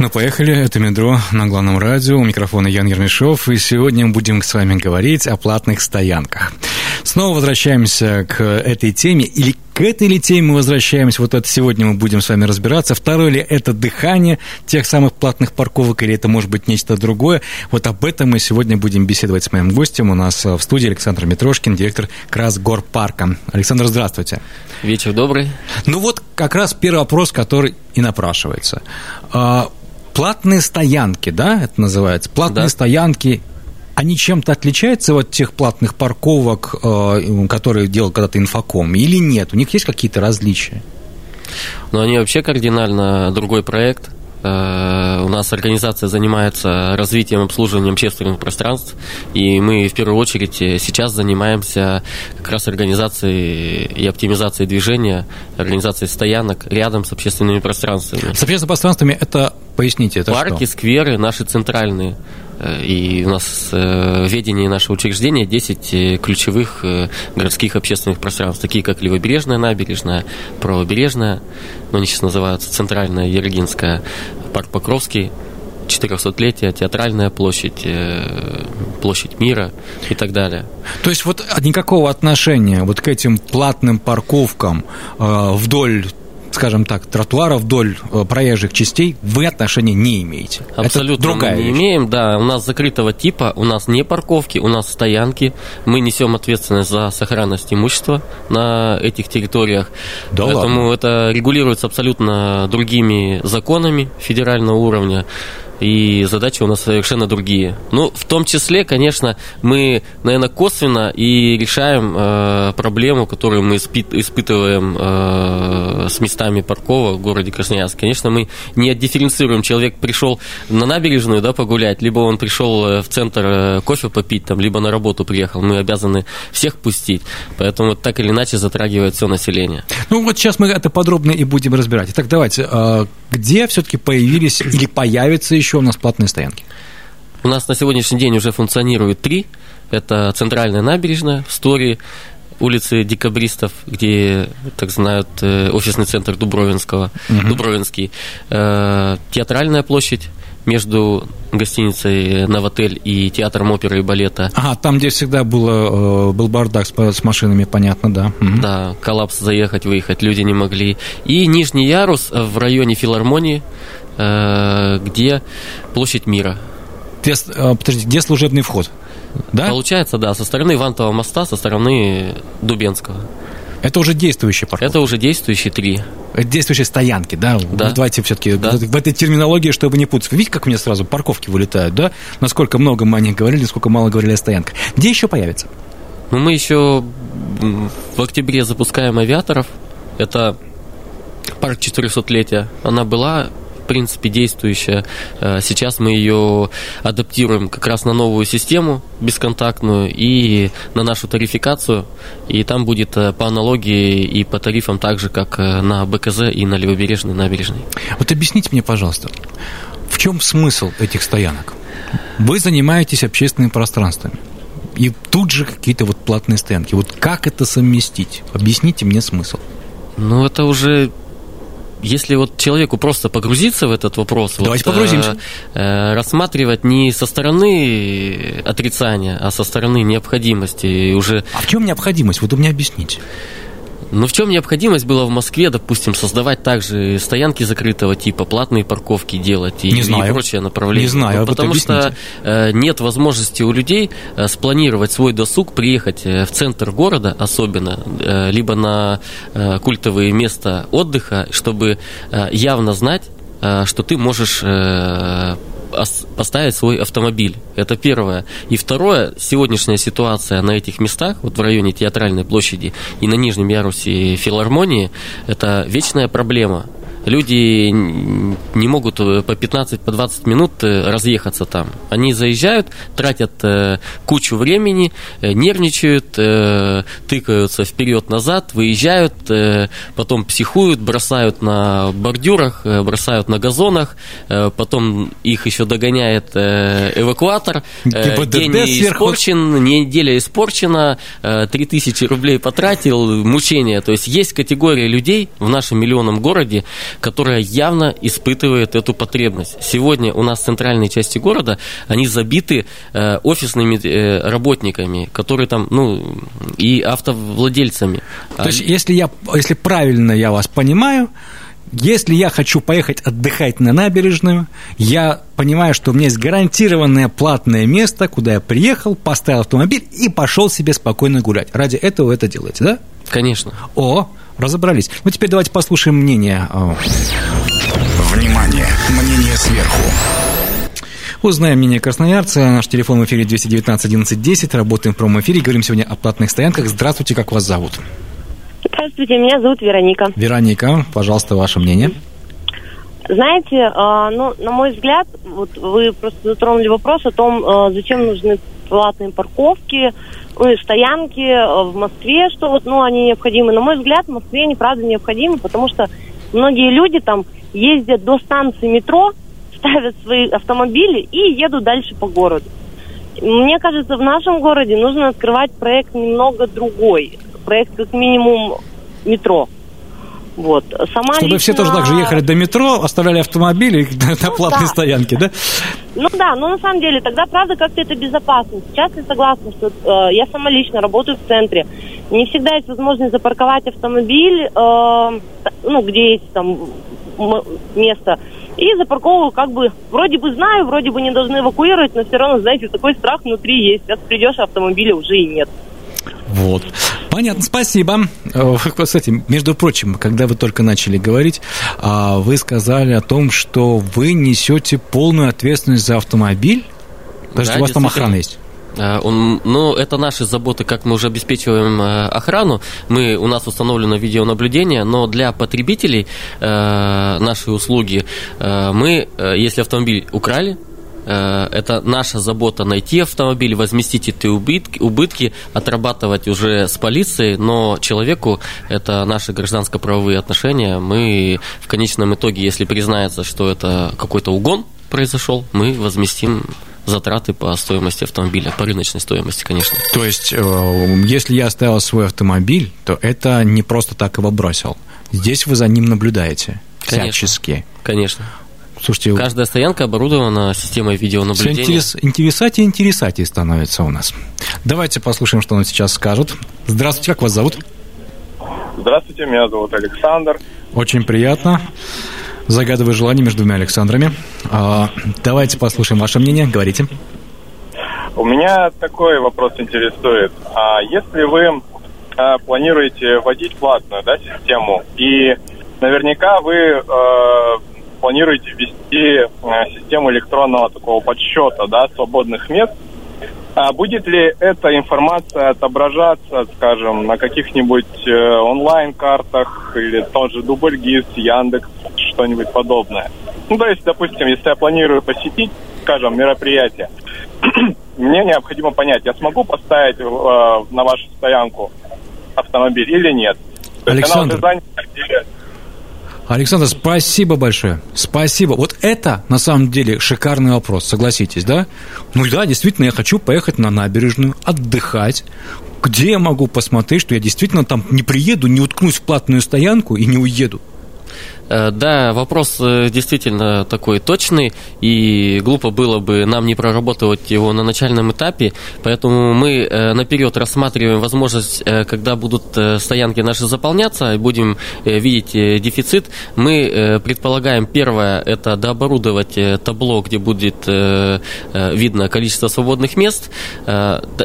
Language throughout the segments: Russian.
Ну, поехали. Это «Метро» на главном радио. У микрофона Ян Ермешов. И сегодня мы будем с вами говорить о платных стоянках. Снова возвращаемся к этой теме. Или к этой ли теме мы возвращаемся? Вот это сегодня мы будем с вами разбираться. Второе ли это дыхание тех самых платных парковок, или это может быть нечто другое? Вот об этом мы сегодня будем беседовать с моим гостем. У нас в студии Александр Митрошкин, директор Красгорпарка. Александр, здравствуйте. Вечер добрый. Ну вот как раз первый вопрос, который и напрашивается. Платные стоянки, да, это называется? Платные Да. стоянки, они чем-то отличаются от тех платных парковок, э, которые делал когда-то инфоком, или нет? У них есть какие-то различия? Но они вообще кардинально другой проект. Э, У нас организация занимается развитием, обслуживанием общественных пространств, и мы в первую очередь э, сейчас занимаемся как раз организацией и оптимизацией движения, организацией стоянок рядом с общественными пространствами. С общественными пространствами это, поясните, это Парки, что? скверы наши центральные. Э, И у нас э, в ведении нашего учреждения 10 э, ключевых э, городских общественных пространств, такие как Левобережная набережная, Правобережная, ну, они сейчас называются Центральная, Ергинская, Парк Покровский, 400-летие, Театральная площадь, э, Площадь Мира и так далее. То есть вот никакого отношения вот к этим платным парковкам э, вдоль скажем так, тротуара вдоль э, проезжих частей вы отношения не имеете. Абсолютно это другая мы не вещь. имеем, да. У нас закрытого типа, у нас не парковки, у нас стоянки. Мы несем ответственность за сохранность имущества на этих территориях. Да Поэтому это регулируется абсолютно другими законами федерального уровня. И задачи у нас совершенно другие. Ну, в том числе, конечно, мы, наверное, косвенно и решаем э, проблему, которую мы испит- испытываем э, с местами парковок в городе Красноярск. Конечно, мы не отдифференцируем. Человек пришел на набережную да, погулять, либо он пришел э, в центр э, кофе попить, там, либо на работу приехал. Мы обязаны всех пустить. Поэтому так или иначе затрагивает все население. Ну вот сейчас мы это подробно и будем разбирать. Итак, давайте, э, где все-таки появились или появятся еще у нас платные стоянки? У нас на сегодняшний день уже функционирует три. Это центральная набережная в Стори, улицы Декабристов, где, так знают, э, офисный центр Дубровинского, Дубровинский, Э, Театральная площадь между гостиницей Новотель и театром оперы и балета. Ага, там, где всегда было, э, был бардак с, с машинами, понятно, да. Мгм. Да, коллапс заехать, выехать люди не могли. И нижний ярус в районе филармонии, э, где площадь мира. Где, э, подождите, где служебный вход? Да? Получается, да, со стороны Вантового моста, со стороны Дубенского. Это уже действующий парковка. Это уже действующие три. Это действующие стоянки, да? Да. Ну, Давайте все-таки Да. в этой терминологии, чтобы не путаться. Видите, как у меня сразу парковки вылетают, да? Насколько много мы о них говорили, насколько мало говорили о стоянках. Где еще появится? Но мы еще в октябре запускаем авиаторов. Это парк 400-летия. Она была принципе, действующая. Э, Сейчас мы ее адаптируем как раз на новую систему бесконтактную и на нашу тарификацию. И там будет э, по аналогии и по тарифам так же, как э, на БКЗ и на Левобережной набережной. Вот объясните мне, пожалуйста, в чем смысл этих стоянок? Вы занимаетесь общественными пространствами. И тут же какие-то вот платные стоянки. Вот как это совместить? Объясните мне смысл. Ну, это уже если вот человеку просто погрузиться в этот вопрос, Давайте вот, погрузимся. э, э, рассматривать не со стороны отрицания, а со стороны необходимости и уже А в чем необходимость? Вот вы мне объясните. Ну, в чем необходимость было в Москве, допустим, создавать также стоянки закрытого типа, платные парковки делать и, Не и знаю. прочее направление? Не знаю, Ну, потому что э, нет возможности у людей э, спланировать свой досуг, приехать э, в центр города, особенно, э, либо на э, культовые места отдыха, чтобы э, явно знать, э, что ты можешь э, поставить свой автомобиль. Это первое. И второе, сегодняшняя ситуация на этих местах, вот в районе Театральной площади и на нижнем ярусе филармонии, это вечная проблема. Люди не могут по 15, по 20 минут разъехаться там. Они заезжают, тратят кучу времени, нервничают, тыкаются вперед-назад, выезжают, потом психуют, бросают на бордюрах, бросают на газонах, потом их еще догоняет эвакуатор, день испорчен, неделя испорчена, 3000 рублей потратил, мучение. То есть есть категория людей в нашем миллионном городе, которая явно испытывает эту потребность. Сегодня у нас в центральной части города они забиты э, офисными э, работниками, которые там, ну, и автовладельцами. То есть, если я, если правильно я вас понимаю, если я хочу поехать отдыхать на набережную, я понимаю, что у меня есть гарантированное платное место, куда я приехал, поставил автомобиль и пошел себе спокойно гулять. Ради этого вы это делаете, да? Конечно. О, разобрались. Ну, теперь давайте послушаем мнение. Внимание! Мнение сверху. Узнаем мнение красноярца. Наш телефон в эфире 219 11 10. Работаем в прямом эфире. Говорим сегодня о платных стоянках. Здравствуйте, как вас зовут? Здравствуйте, меня зовут Вероника. Вероника, пожалуйста, ваше мнение. Знаете, э, ну, на мой взгляд, вот вы просто затронули вопрос о том, э, зачем нужны платные парковки, ну, и стоянки э, в Москве, что вот, ну, они необходимы. На мой взгляд, в Москве они, правда, необходимы, потому что многие люди там ездят до станции метро, ставят свои автомобили и едут дальше по городу. Мне кажется, в нашем городе нужно открывать проект немного другой. Проект как минимум метро. Вот. Сама Чтобы лично... все тоже так же ехали до метро, оставляли автомобили на, ну, платной да. стоянке, да? Ну да, но на самом деле тогда, правда, как-то это безопасно. Сейчас я согласна, что э, я сама лично работаю в центре. Не всегда есть возможность запарковать автомобиль, э, ну, где есть там место, и запарковываю как бы, вроде бы знаю, вроде бы не должны эвакуировать, но все равно, знаете, такой страх внутри есть. Сейчас придешь, автомобиля уже и нет. Вот. Понятно, спасибо. Э, кстати, между прочим, когда вы только начали говорить, а, вы сказали о том, что вы несете полную ответственность за автомобиль. Даже да, у вас там охрана есть. Э, он, ну, это наши заботы, как мы уже обеспечиваем э, охрану. Мы, у нас установлено видеонаблюдение, но для потребителей э, нашей услуги э, мы, э, если автомобиль украли, это наша забота найти автомобиль, возместить эти убытки, убытки, отрабатывать уже с полицией, но человеку это наши гражданско-правовые отношения. Мы в конечном итоге, если признается, что это какой-то угон произошел, мы возместим затраты по стоимости автомобиля, по рыночной стоимости, конечно. То есть, э, если я оставил свой автомобиль, то это не просто так его бросил. Здесь вы за ним наблюдаете. Конечно. Всячески. Конечно. Слушайте, Каждая стоянка оборудована системой видеонаблюдения. Все интерес, интересати и интересати становится у нас. Давайте послушаем, что он сейчас скажет. Здравствуйте, как вас зовут? Здравствуйте, меня зовут Александр. Очень приятно. Загадываю желание между двумя Александрами. А, давайте послушаем ваше мнение. Говорите. У меня такой вопрос интересует. А если вы а, планируете вводить платную да, систему, и наверняка вы а, планируете ввести э, систему электронного такого подсчета да, свободных мест, а будет ли эта информация отображаться, скажем, на каких-нибудь э, онлайн-картах или тот же Дубльгиз, Яндекс, что-нибудь подобное? Ну, то есть, допустим, если я планирую посетить, скажем, мероприятие, мне необходимо понять, я смогу поставить э, на вашу стоянку автомобиль или нет. Александр, Александр, спасибо большое. Спасибо. Вот это, на самом деле, шикарный вопрос, согласитесь, да? Ну да, действительно, я хочу поехать на набережную, отдыхать. Где я могу посмотреть, что я действительно там не приеду, не уткнусь в платную стоянку и не уеду? Э, да, вопрос э, действительно такой точный, и глупо было бы нам не проработать его на начальном этапе, поэтому мы э, наперед рассматриваем возможность, когда будут стоянки наши заполняться, и будем видеть дефицит, мы предполагаем, первое, это дооборудовать табло, где будет видно количество свободных мест.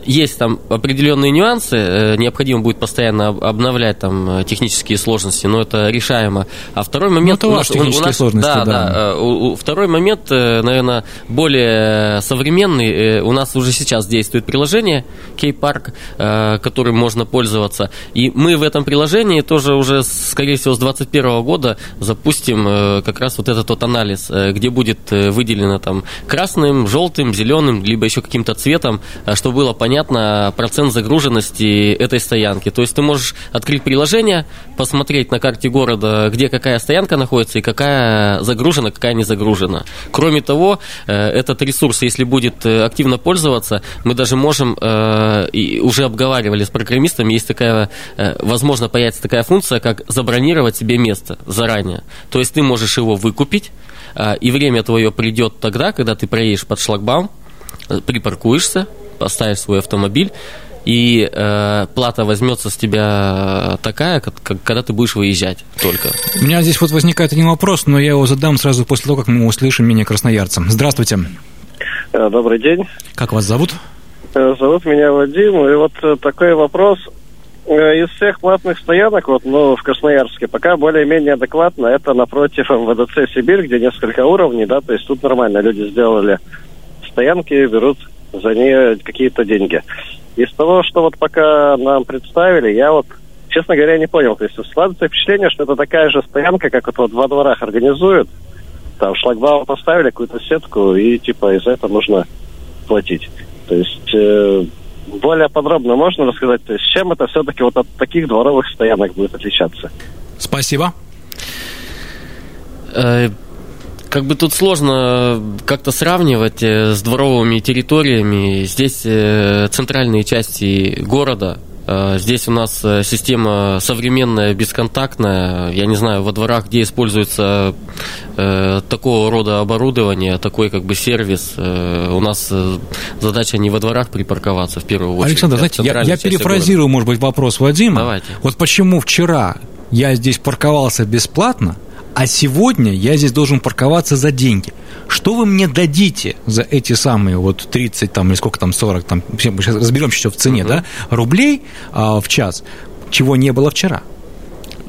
Есть там определенные нюансы, необходимо будет постоянно обновлять там технические сложности, но это решаемо. А второй момент... Ну, это ваши технические нас, сложности, да. да. да. У, у, второй момент, наверное, более современный. У нас уже сейчас действует приложение K-Park, которым можно пользоваться. И мы в этом приложении тоже уже, скорее всего, с 2021 года запустим как раз вот этот вот анализ, где будет выделено там красным, желтым, зеленым, либо еще каким-то цветом, чтобы было понятно процент загруженности этой стоянки. То есть ты можешь открыть приложение, посмотреть на карте города, где какая стоянка находится и какая загружена, какая не загружена. Кроме того, э, этот ресурс, если будет э, активно пользоваться, мы даже можем, э, и уже обговаривали с программистами, есть такая, возможно, появится такая функция, как забронировать себе место заранее. То есть ты можешь его выкупить, и время твое придет тогда, когда ты проедешь под шлагбаум, припаркуешься, поставишь свой автомобиль, и э, плата возьмется с тебя такая, как, как, когда ты будешь выезжать только. У меня здесь вот возникает один вопрос, но я его задам сразу после того, как мы услышим мнение красноярца. Здравствуйте. Э, добрый день. Как вас зовут? Э, зовут меня Вадим, и вот э, такой вопрос. Из всех платных стоянок, вот, ну, в Красноярске, пока более-менее адекватно, это напротив МВДЦ Сибирь, где несколько уровней, да, то есть тут нормально люди сделали стоянки, берут за нее какие-то деньги. Из того, что вот пока нам представили, я вот, честно говоря, не понял. То есть складывается впечатление, что это такая же стоянка, как вот, вот во дворах организуют. Там шлагбаум поставили, какую-то сетку, и типа из этого нужно платить. То есть э, более подробно можно рассказать, то есть чем это все-таки вот от таких дворовых стоянок будет отличаться? Спасибо. Как бы тут сложно как-то сравнивать э, с дворовыми территориями. Здесь э, центральные части города, э, Здесь у нас система современная, бесконтактная. Я не знаю, во дворах, где используется э, такого рода оборудование, такой как бы сервис. Э, у нас задача не во дворах припарковаться в первую очередь. Александр, а знаете, я, я перефразирую, города. может быть, вопрос Вадима. Давайте. Вот почему вчера я здесь парковался бесплатно, а сегодня я здесь должен парковаться за деньги. Что вы мне дадите за эти самые вот 30 там, или сколько там, 40, там, сейчас разберемся еще в цене, uh-huh. да, рублей а, в час, чего не было вчера?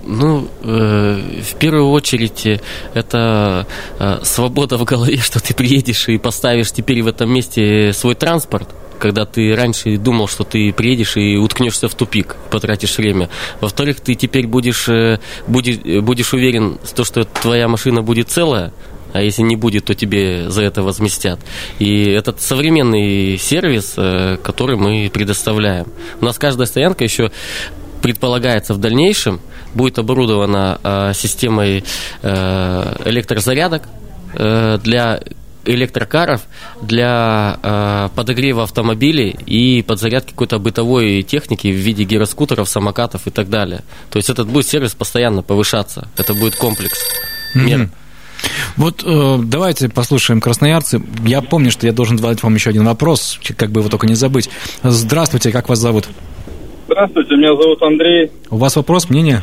Ну, э, в первую очередь, э, это э, свобода в голове, что ты приедешь и поставишь теперь в этом месте свой транспорт когда ты раньше думал, что ты приедешь и уткнешься в тупик, потратишь время. Во-вторых, ты теперь будешь, э, будешь, будешь уверен, в том, что твоя машина будет целая, а если не будет, то тебе за это возместят. И этот современный сервис, э, который мы предоставляем. У нас каждая стоянка еще предполагается в дальнейшем будет оборудована э, системой электрозарядок для электрокаров для э, подогрева автомобилей и подзарядки какой-то бытовой техники в виде гироскутеров, самокатов и так далее. То есть этот будет сервис постоянно повышаться. Это будет комплекс мер. Mm-hmm. Вот э, давайте послушаем красноярцы. Я помню, что я должен задать вам еще один вопрос, как бы его только не забыть. Здравствуйте, как вас зовут? Здравствуйте, меня зовут Андрей. У вас вопрос, мнение?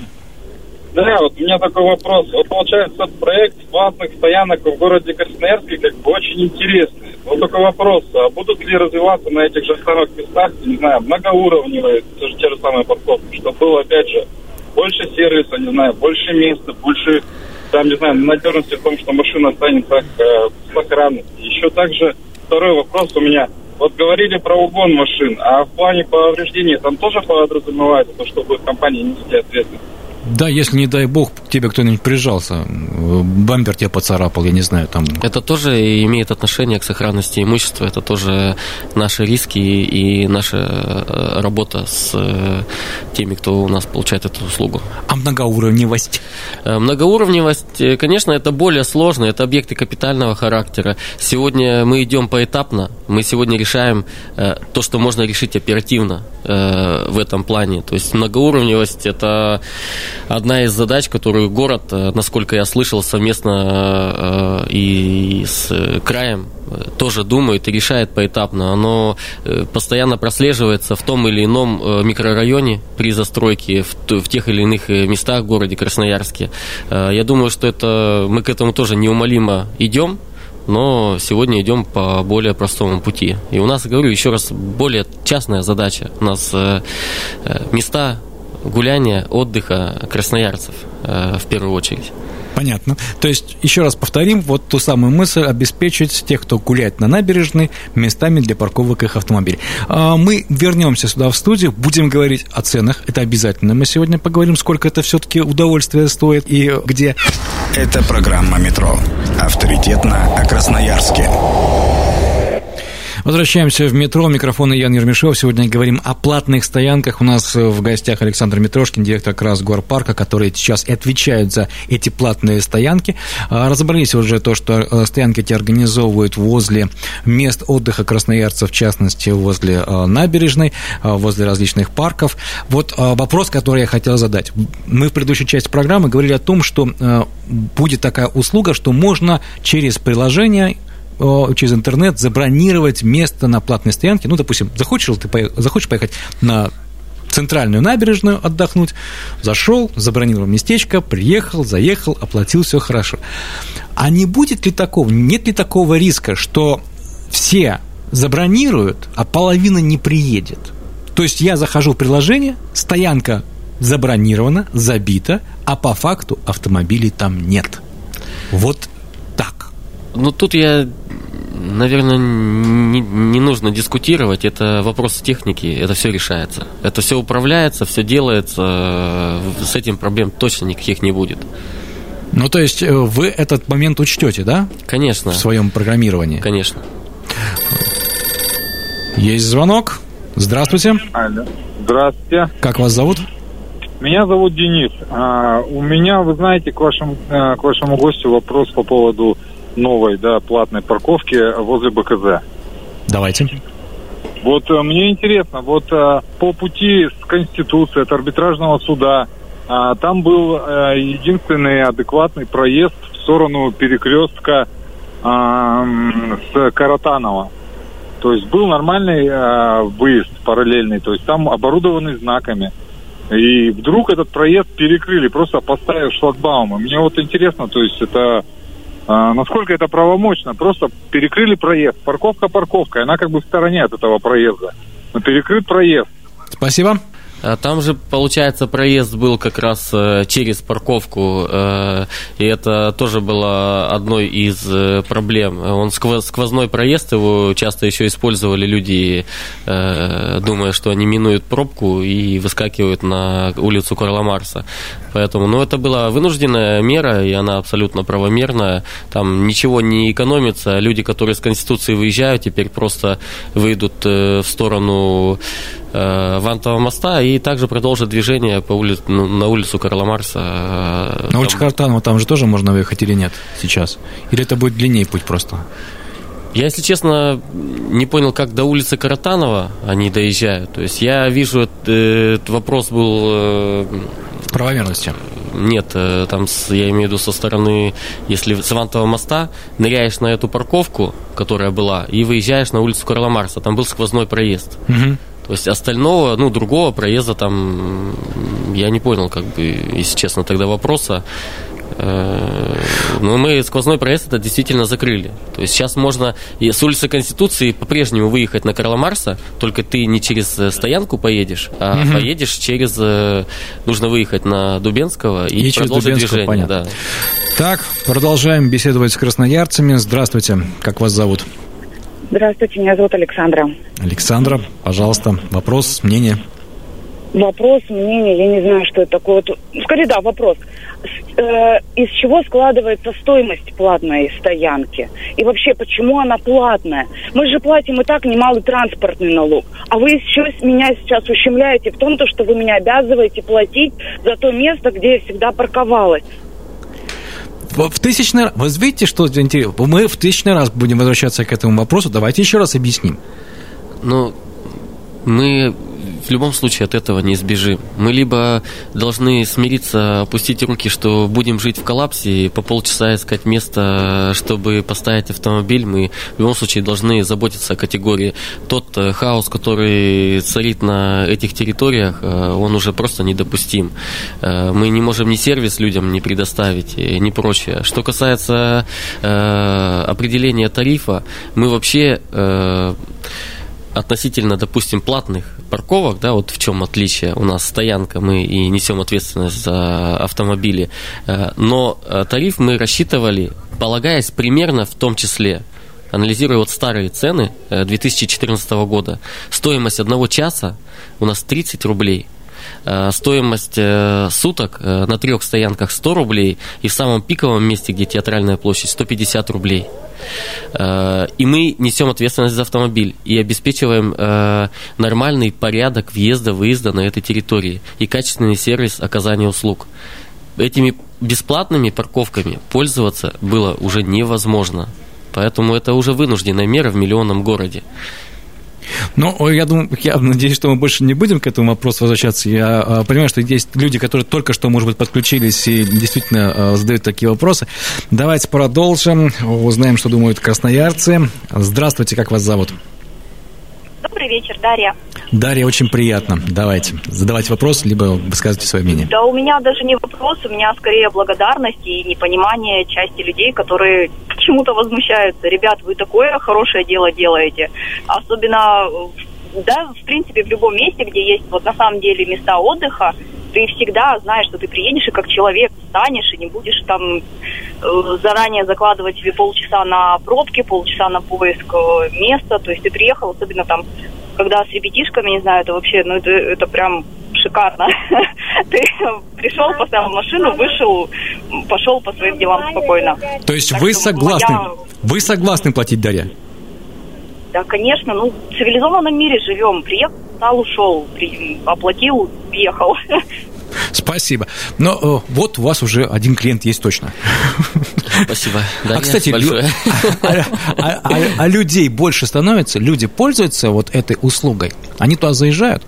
Да, вот у меня такой вопрос. Вот получается, проект платных стоянок в городе Красноярске как бы очень интересный. Вот такой вопрос, а будут ли развиваться на этих же самых местах, не знаю, многоуровневые, те те же самые парковки, чтобы было, опять же, больше сервиса, не знаю, больше места, больше, там, не знаю, надежности в том, что машина станет так э, с охраной. Еще также второй вопрос у меня. Вот говорили про угон машин, а в плане повреждения там тоже подразумевается то, что будет компания нести ответственность? Да, если, не дай бог, к тебе кто-нибудь прижался, бампер тебя поцарапал, я не знаю, там... Это тоже имеет отношение к сохранности имущества, это тоже наши риски и наша э, работа с э, теми, кто у нас получает эту услугу. А многоуровневость? Э, многоуровневость, конечно, это более сложно, это объекты капитального характера. Сегодня мы идем поэтапно, мы сегодня решаем то, что можно решить оперативно в этом плане. То есть многоуровневость – это одна из задач, которую город, э, насколько я слышал, совместно э, и с краем э, тоже думает и решает поэтапно. Оно постоянно прослеживается в том или ином микрорайоне при застройке, в, тех или иных местах в городе Красноярске. Я думаю, что это мы к этому тоже неумолимо идем, но сегодня идем по более простому пути. И у нас, говорю еще раз, более частная задача. У нас места гуляния, отдыха красноярцев э, в первую очередь. Понятно. То есть, еще раз повторим, вот ту самую мысль обеспечить тех, кто гуляет на набережной, местами для парковок их автомобилей. А, мы вернемся сюда в студию, будем говорить о ценах. Это обязательно. Мы сегодня поговорим, сколько это все-таки удовольствие стоит и где. Это программа «Метро». Авторитетно о Красноярске. Возвращаемся в метро. Микрофон Ян Ермешов. Сегодня говорим о платных стоянках. У нас в гостях Александр Митрошкин, директор Красгорпарка, который сейчас отвечает за эти платные стоянки. А, разобрались уже то, что э, стоянки эти организовывают возле мест отдыха красноярцев, в частности, возле э, набережной, э, возле различных парков. Вот вопрос, который я хотел задать. Мы в предыдущей части программы говорили о том, что будет такая услуга, что можно через приложение через интернет забронировать место на платной стоянке. Ну, допустим, захочешь ты поехать, захочешь поехать на центральную набережную отдохнуть, зашел, забронировал местечко, приехал, заехал, оплатил, все хорошо. А не будет ли такого, нет ли такого риска, что все забронируют, а половина не приедет? То есть я захожу в приложение, стоянка забронирована, забита, а по факту автомобилей там нет. Вот так. Ну, тут я наверное, не, не нужно дискутировать, это вопрос техники, это все решается. Это все управляется, все делается, с этим проблем точно никаких не будет. Ну, то есть э, вы этот момент учтете, да? Конечно. В своем программировании? Конечно. Есть звонок. Здравствуйте. Алло. Здравствуйте. Как вас зовут? Меня зовут Денис. А, у меня, вы знаете, к вашему, э, к вашему гостю вопрос по поводу новой, да, платной парковки возле БКЗ. Давайте. Вот э, мне интересно, вот э, по пути с Конституции, от арбитражного суда, э, там был единственный адекватный проезд в сторону перекрестка с Каратанова. То есть был нормальный выезд параллельный, то есть там оборудованный знаками. И вдруг этот проезд перекрыли, просто поставив шлагбаумы. Мне вот интересно, то есть это а, насколько это правомочно? Просто перекрыли проезд. Парковка парковка, она как бы в стороне от этого проезда. Но перекрыт проезд. Спасибо. А там же, получается, проезд был как раз э, через парковку, э, и это тоже было одной из э, проблем. Он сквозной проезд, его часто еще использовали люди, думая, что они минуют пробку и выскакивают на улицу Карла Марса. Поэтому, ну, это была вынужденная мера, и она абсолютно правомерная. Там ничего не экономится. Люди, которые с Конституции выезжают, теперь просто выйдут в сторону Вантового моста и также продолжит движение по улице, ну, на улицу Карла Марса. Э, на улице Картанова там же тоже можно выехать или нет сейчас? Или это будет длиннее путь просто? Я, если честно, не понял, как до улицы Каратанова они доезжают. То есть я вижу, этот, этот вопрос был... Э, Правомерности? Нет, там, я имею в виду со стороны, если с Вантового моста ныряешь на эту парковку, которая была, и выезжаешь на улицу Карла Марса, там был сквозной проезд. Угу. То есть остального, ну, другого проезда там я не понял, как бы, если честно, тогда вопроса. Э, но мы сквозной проезд это действительно закрыли. То есть сейчас можно и с улицы Конституции по-прежнему выехать на Карла Марса, только ты не через э, стоянку поедешь, а угу. поедешь через... Э, нужно выехать на Дубенского и, и продолжить движение. Понятно. Да. Так, продолжаем беседовать с красноярцами. Здравствуйте, как вас зовут? Здравствуйте, меня зовут Александра. Александра, пожалуйста, вопрос, мнение. Вопрос, мнение, я не знаю, что это такое. Скорее, да, вопрос. Э, из чего складывается стоимость платной стоянки? И вообще, почему она платная? Мы же платим и так немалый транспортный налог. А вы еще меня сейчас ущемляете в том, что вы меня обязываете платить за то место, где я всегда парковалась в тысячный раз... Вы видите, что интересно? Мы в тысячный раз будем возвращаться к этому вопросу. Давайте еще раз объясним. Ну, мы в любом случае от этого не избежим. Мы либо должны смириться, опустить руки, что будем жить в коллапсе, и по полчаса искать место, чтобы поставить автомобиль. Мы в любом случае должны заботиться о категории. Тот э, хаос, который царит на этих территориях, э, он уже просто недопустим. Э, мы не можем ни сервис людям не предоставить, ни прочее. Что касается определения тарифа, мы вообще относительно, допустим, платных парковок, да, вот в чем отличие. У нас стоянка, мы и несем ответственность за автомобили. Э, но э, тариф мы рассчитывали, полагаясь примерно в том числе анализируя вот старые цены 2014 года, стоимость одного часа у нас 30 рублей, стоимость суток на трех стоянках 100 рублей и в самом пиковом месте, где театральная площадь, 150 рублей. Э, и мы несем ответственность за автомобиль и обеспечиваем э, нормальный порядок въезда, выезда на этой территории и качественный сервис оказания услуг. Этими бесплатными парковками пользоваться было уже невозможно. Поэтому это уже вынужденная мера в миллионном городе. Ну, я думаю, я надеюсь, что мы больше не будем к этому вопросу возвращаться. Я а, понимаю, что есть люди, которые только что, может быть, подключились и действительно а, задают такие вопросы. Давайте продолжим, узнаем, что думают красноярцы. Здравствуйте, как вас зовут? Добрый вечер, Дарья. Дарья, очень приятно. Давайте, задавайте вопрос, либо высказывайте свое мнение. Да, у меня даже не вопрос, у меня скорее благодарность и непонимание части людей, которые чему-то возмущаются. Ребят, вы такое хорошее дело делаете. Особенно, да, в принципе, в любом месте, где есть вот на самом деле места отдыха, ты всегда знаешь, что ты приедешь и как человек встанешь и не будешь там э, заранее закладывать себе полчаса на пробки, полчаса на поиск э, места. То есть ты приехал, особенно там когда с ребятишками, не знаю, это вообще, ну, это, это прям шикарно. Ты пришел, поставил машину, вышел, пошел по своим делам спокойно. То есть так вы согласны, моя... вы согласны платить, Дарья? Да, конечно, ну, в цивилизованном мире живем. Приехал, стал, ушел, при... оплатил, уехал. Спасибо. Но вот у вас уже один клиент есть точно. Спасибо. Да, а, кстати, лю... а, а, а, а людей больше становится? Люди пользуются вот этой услугой? Они туда заезжают?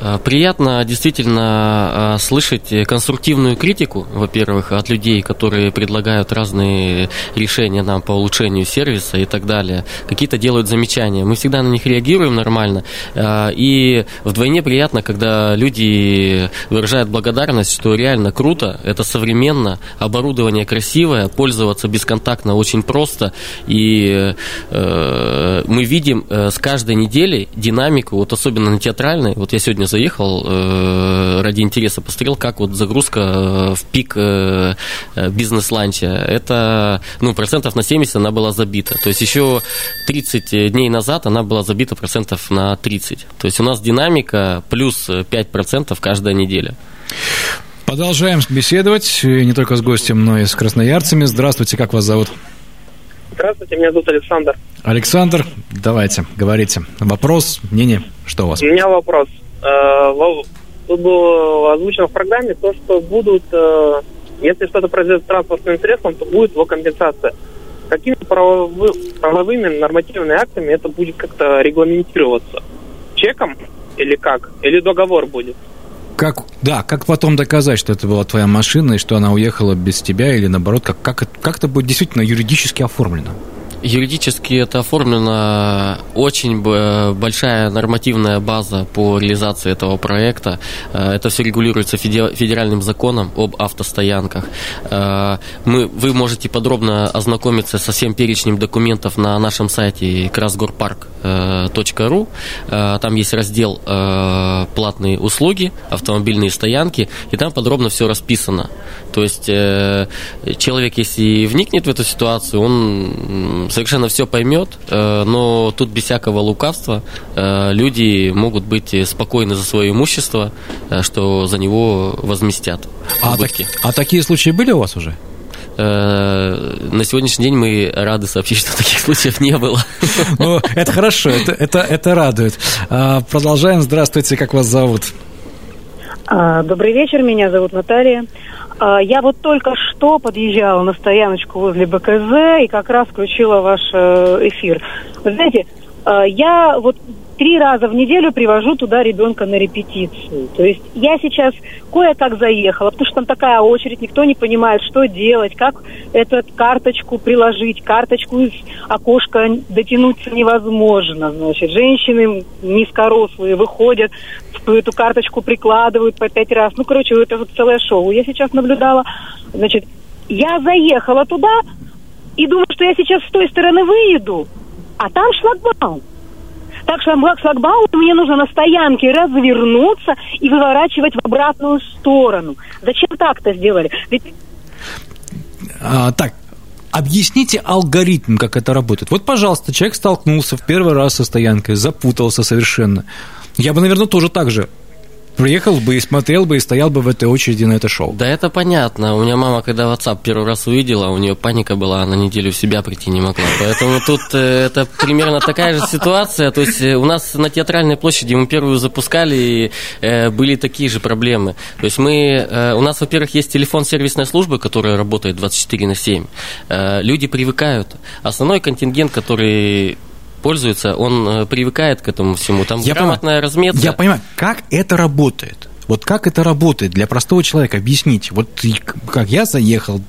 Э, приятно действительно э, слышать конструктивную критику, во-первых, от людей, которые предлагают разные решения нам по улучшению сервиса и так далее. Какие-то делают замечания. Мы всегда на них реагируем нормально. Э, и вдвойне приятно, когда люди выражают благодарность, что реально круто, это современно, оборудование красивое, пользоваться бесконтактно очень просто. И мы видим с каждой недели динамику, вот особенно на театральной. Вот я сегодня заехал э, ради интереса, посмотрел, как вот загрузка э, в пик э, э, бизнес-ланча. Это, ну, процентов на 70 она была забита. То есть еще 30 дней назад она была забита процентов на 30. То есть у нас динамика плюс 5% каждая неделя. Продолжаем беседовать не только с гостем, но и с красноярцами. Здравствуйте, как вас зовут? Здравствуйте, меня зовут Александр. Александр, давайте, говорите. Вопрос, мнение, что у вас? У меня вопрос. Э, было озвучено в программе то, что будут, э, если что-то произойдет с транспортным средством, то будет его компенсация. Какими правовыми нормативными актами это будет как-то регламентироваться? Чеком или как? Или договор будет? Как, да, как потом доказать, что это была твоя машина и что она уехала без тебя, или наоборот, как, как, как это будет действительно юридически оформлено? Юридически это оформлена очень большая нормативная база по реализации этого проекта. Э, это все регулируется федеральным законом об автостоянках. Э, мы, вы можете подробно ознакомиться со всем перечнем документов на нашем сайте красгорпарк.ру. Э, там есть раздел «Платные услуги», «Автомобильные стоянки», и там подробно все расписано. То есть человек, если вникнет в эту ситуацию, он совершенно все поймет, э, но тут без всякого лукавства э, люди могут быть спокойны за свое имущество, э, что за него возместят. А, так, а такие случаи были у вас уже? на сегодняшний день мы рады сообщить, что таких случаев не было. Ну, это хорошо, это, это, это радует. А, продолжаем. Здравствуйте, как вас зовут? А, добрый вечер, меня зовут Наталья. А, я вот только что подъезжала на стояночку возле БКЗ и как раз включила ваш э, эфир. Знаете, а, я вот три раза в неделю привожу туда ребенка на репетицию. То есть я сейчас кое-как заехала, потому что там такая очередь, никто не понимает, что делать, как эту карточку приложить, карточку из окошка дотянуться невозможно. Значит, женщины низкорослые выходят, эту карточку прикладывают по пять раз. Ну, короче, это вот целое шоу. Я сейчас наблюдала. Значит, я заехала туда и думаю, что я сейчас с той стороны выеду, а там шлагбаум. Так что к шлагбауму мне нужно на стоянке развернуться и выворачивать в обратную сторону. Зачем так-то сделали? Ведь А, так, объясните алгоритм, как это работает. Вот, пожалуйста, человек столкнулся в первый раз со стоянкой, запутался совершенно. Я бы, наверное, тоже так же приехал бы и смотрел бы, и стоял бы в этой очереди на это шоу. Да это понятно. У меня мама, когда WhatsApp первый раз увидела, у нее паника была, она неделю в себя прийти не могла. Поэтому тут э, это примерно такая же ситуация. То есть э, у нас на театральной площади мы первую запускали, и э, были такие же проблемы. То есть мы, у нас, во-первых, есть телефон сервисной службы, которая работает 24 на 7. Э, люди привыкают. Основной контингент, который пользуется, он э, привыкает к этому всему. Там Я грамотная разметка. Я понимаю, как это работает? Вот как это работает для простого человека? Объясните. Вот как я заехал,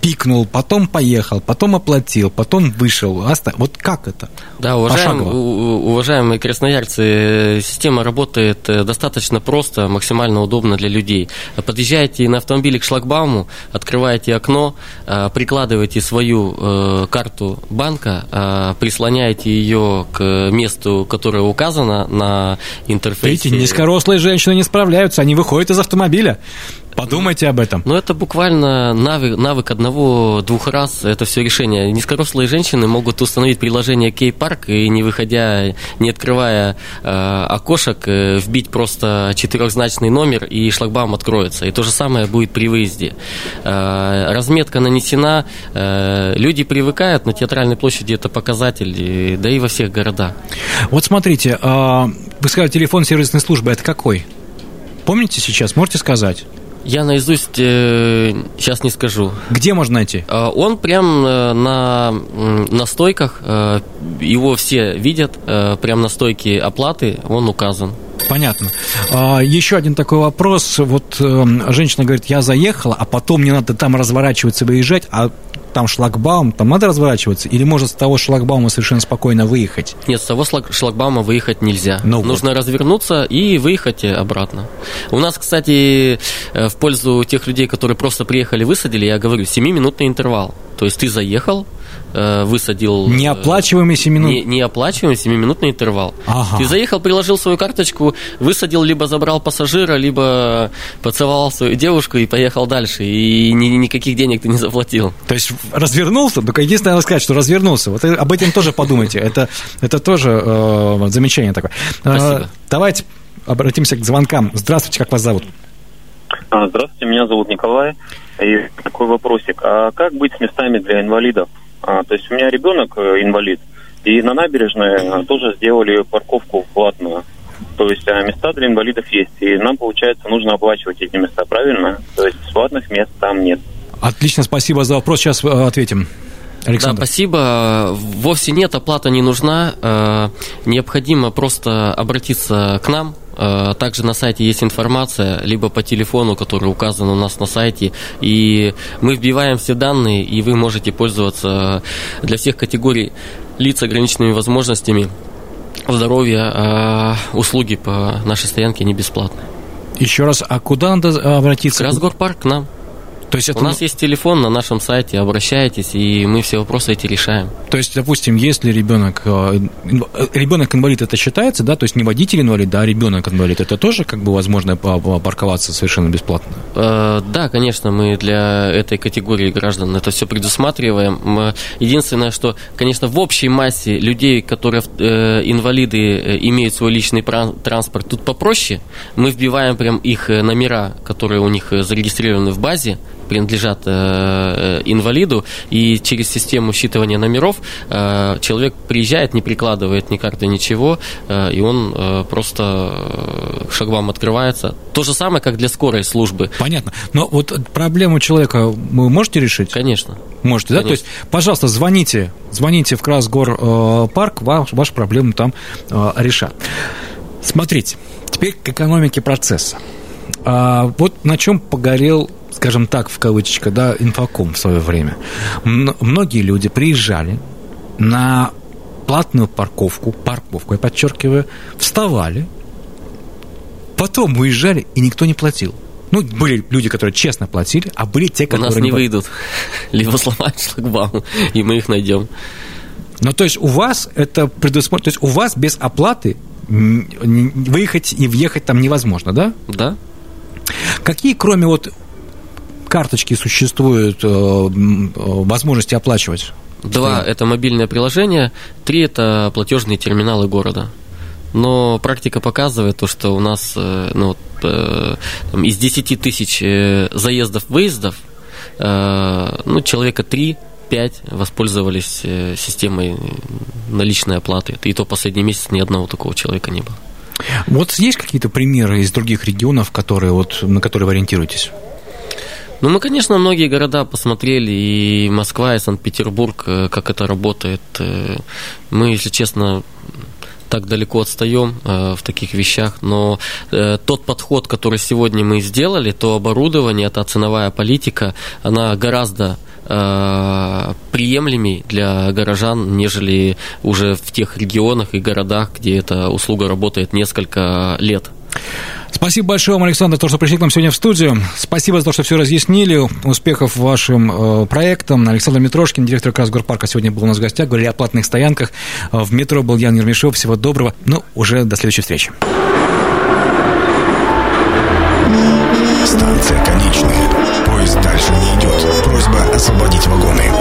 пикнул, потом поехал, потом оплатил, потом вышел. оста- Вот как это? Да, уважаем, уважаемые красноярцы, система работает э, достаточно просто, максимально удобно для людей. Подъезжаете на автомобиле к шлагбауму, открываете окно, э, прикладываете свою э, карту банка, прислоняете ее к месту, которое указано на интерфейсе. Видите, низкорослые женщины не справляются, они выходят из автомобиля. Подумайте об этом. Ну, это буквально навык, навык одного-двух раз, это все решение. Низкорослые женщины могут установить приложение Кей-парк и, не выходя, не открывая э, окошек, э, вбить просто четырехзначный номер, и шлагбаум откроется. И то же самое будет при выезде. Э, разметка нанесена, э, люди привыкают, на театральной площади это показатель, и- да и во всех городах. Вот смотрите, а, вы сказали, телефон сервисной службы, это какой? Помните сейчас? Можете сказать? Я наизусть э, сейчас не скажу. Где можно найти? А, Он прям э, на, на стойках, э, его все видят, э, прям на стойке оплаты он указан. Понятно. А, Еще один такой вопрос. Вот эм, женщина говорит, я заехала, а потом мне надо там разворачиваться, выезжать, а там шлагбаум, там надо разворачиваться? Или может с того шлагбаума совершенно спокойно выехать? Нет, с того шлаг- шлагбаума выехать нельзя. Ну вот. Нужно развернуться и выехать э, обратно. У нас, кстати, э, в пользу тех людей, которые просто приехали, высадили, я говорю, 7-минутный интервал. То есть ты заехал, высадил... э, Неоплачиваемые 7 минут? Не, неоплачиваемый 7-минутный интервал. Ага. Ты заехал, приложил свою карточку, высадил, либо забрал пассажира, либо поцеловал свою девушку и поехал дальше. И ни- никаких денег ты не заплатил. То есть развернулся, только единственное, надо сказать, что развернулся. Вот об этом тоже подумайте. Это, это тоже э, замечание такое. Э, Спасибо. давайте обратимся к звонкам. Здравствуйте, как вас зовут? А, Здравствуйте, меня зовут Николай. И такой вопросик. А как быть с местами для инвалидов? А, то есть у меня ребенок э, инвалид, и на набережной а, тоже сделали парковку платную. То есть а, места для инвалидов есть, и нам, получается, нужно оплачивать эти места, правильно? То есть бесплатных мест там нет. Отлично, спасибо за вопрос. Сейчас э, ответим. Александр. Да, спасибо. Вовсе нет, оплата не нужна. Э, Необходимо просто обратиться к нам. Э, Также на сайте есть информация, либо по телефону, который указан у нас на сайте. И мы вбиваем все данные, и вы можете пользоваться для всех категорий лиц с ограниченными возможностями здоровья, э, услуги по нашей стоянке не бесплатны. Еще раз, а куда надо обратиться? Красгорпарк к нам. То есть это У нас есть телефон на нашем сайте, обращайтесь, и мы все вопросы эти решаем. То есть, допустим, если ребенок э, э, ребенок инвалид, это считается, да? То есть не водитель инвалид, а ребенок инвалид, это тоже как бы возможно парковаться совершенно бесплатно. Э, Да, конечно, мы для этой категории граждан это все предусматриваем. Единственное, что, конечно, в общей массе людей, которые э, инвалиды э, имеют свой личный транспорт, тут попроще. Мы вбиваем прям их номера, которые у них зарегистрированы в базе, принадлежат э, э, инвалиду, и через систему считывания номеров э, человек приезжает, не прикладывает ни карты, ничего, и он просто шлагбаум открывается. То же самое, как для скорой службы. Понятно. Но вот проблему человека вы можете решить? Конечно. Можете, да? То есть, пожалуйста, звоните, звоните в Красгор парк, ваш, вашу проблему там решат. Смотрите, теперь к экономике процесса. А, вот на чем погорел, скажем так, в кавычках, да, инфоком в свое время. М- многие люди приезжали на платную парковку, парковку, я подчеркиваю, вставали, потом уезжали, и никто не платил. Ну, были люди, которые честно платили, а были те, У которые... нас не выйдут. Либо сломают шлагбаум, и мы их найдем. Ну, то есть у вас это предусмотрено, то есть у вас без оплаты выехать и въехать там невозможно, да? Да. Какие, кроме вот карточки, существуют э, возможности оплачивать? Два – это мобильное приложение, три – это платежные терминалы города. Но практика показывает то, что у нас э, ну, э, из 10 тысяч заездов-выездов ну, человека 3 5 воспользовались системой наличной оплаты. И то последний месяц ни одного такого человека не было. Вот есть какие-то примеры из других регионов, которые, вот, на которые вы ориентируетесь? Ну, мы, конечно, многие города посмотрели, и Москва, и Санкт-Петербург, э, как это работает. Э, мы, если честно, так далеко отстаем э, в таких вещах, но э, тот подход, который сегодня мы сделали, то оборудование, та ценовая политика, она гораздо э, приемлемей для горожан, нежели уже в тех регионах и городах, где эта услуга работает несколько лет. Спасибо большое вам, Александр, за то, что пришли к нам сегодня в студию. Спасибо за то, что все разъяснили. Успехов вашим э, проектам. Александр Митрошкин, директор Красгорпарка, сегодня был у нас в гостях. Говорили о платных стоянках. В метро был Ян Ермешов. Всего доброго. Ну, уже до следующей встречи. Станция конечная. Освободить вагоны.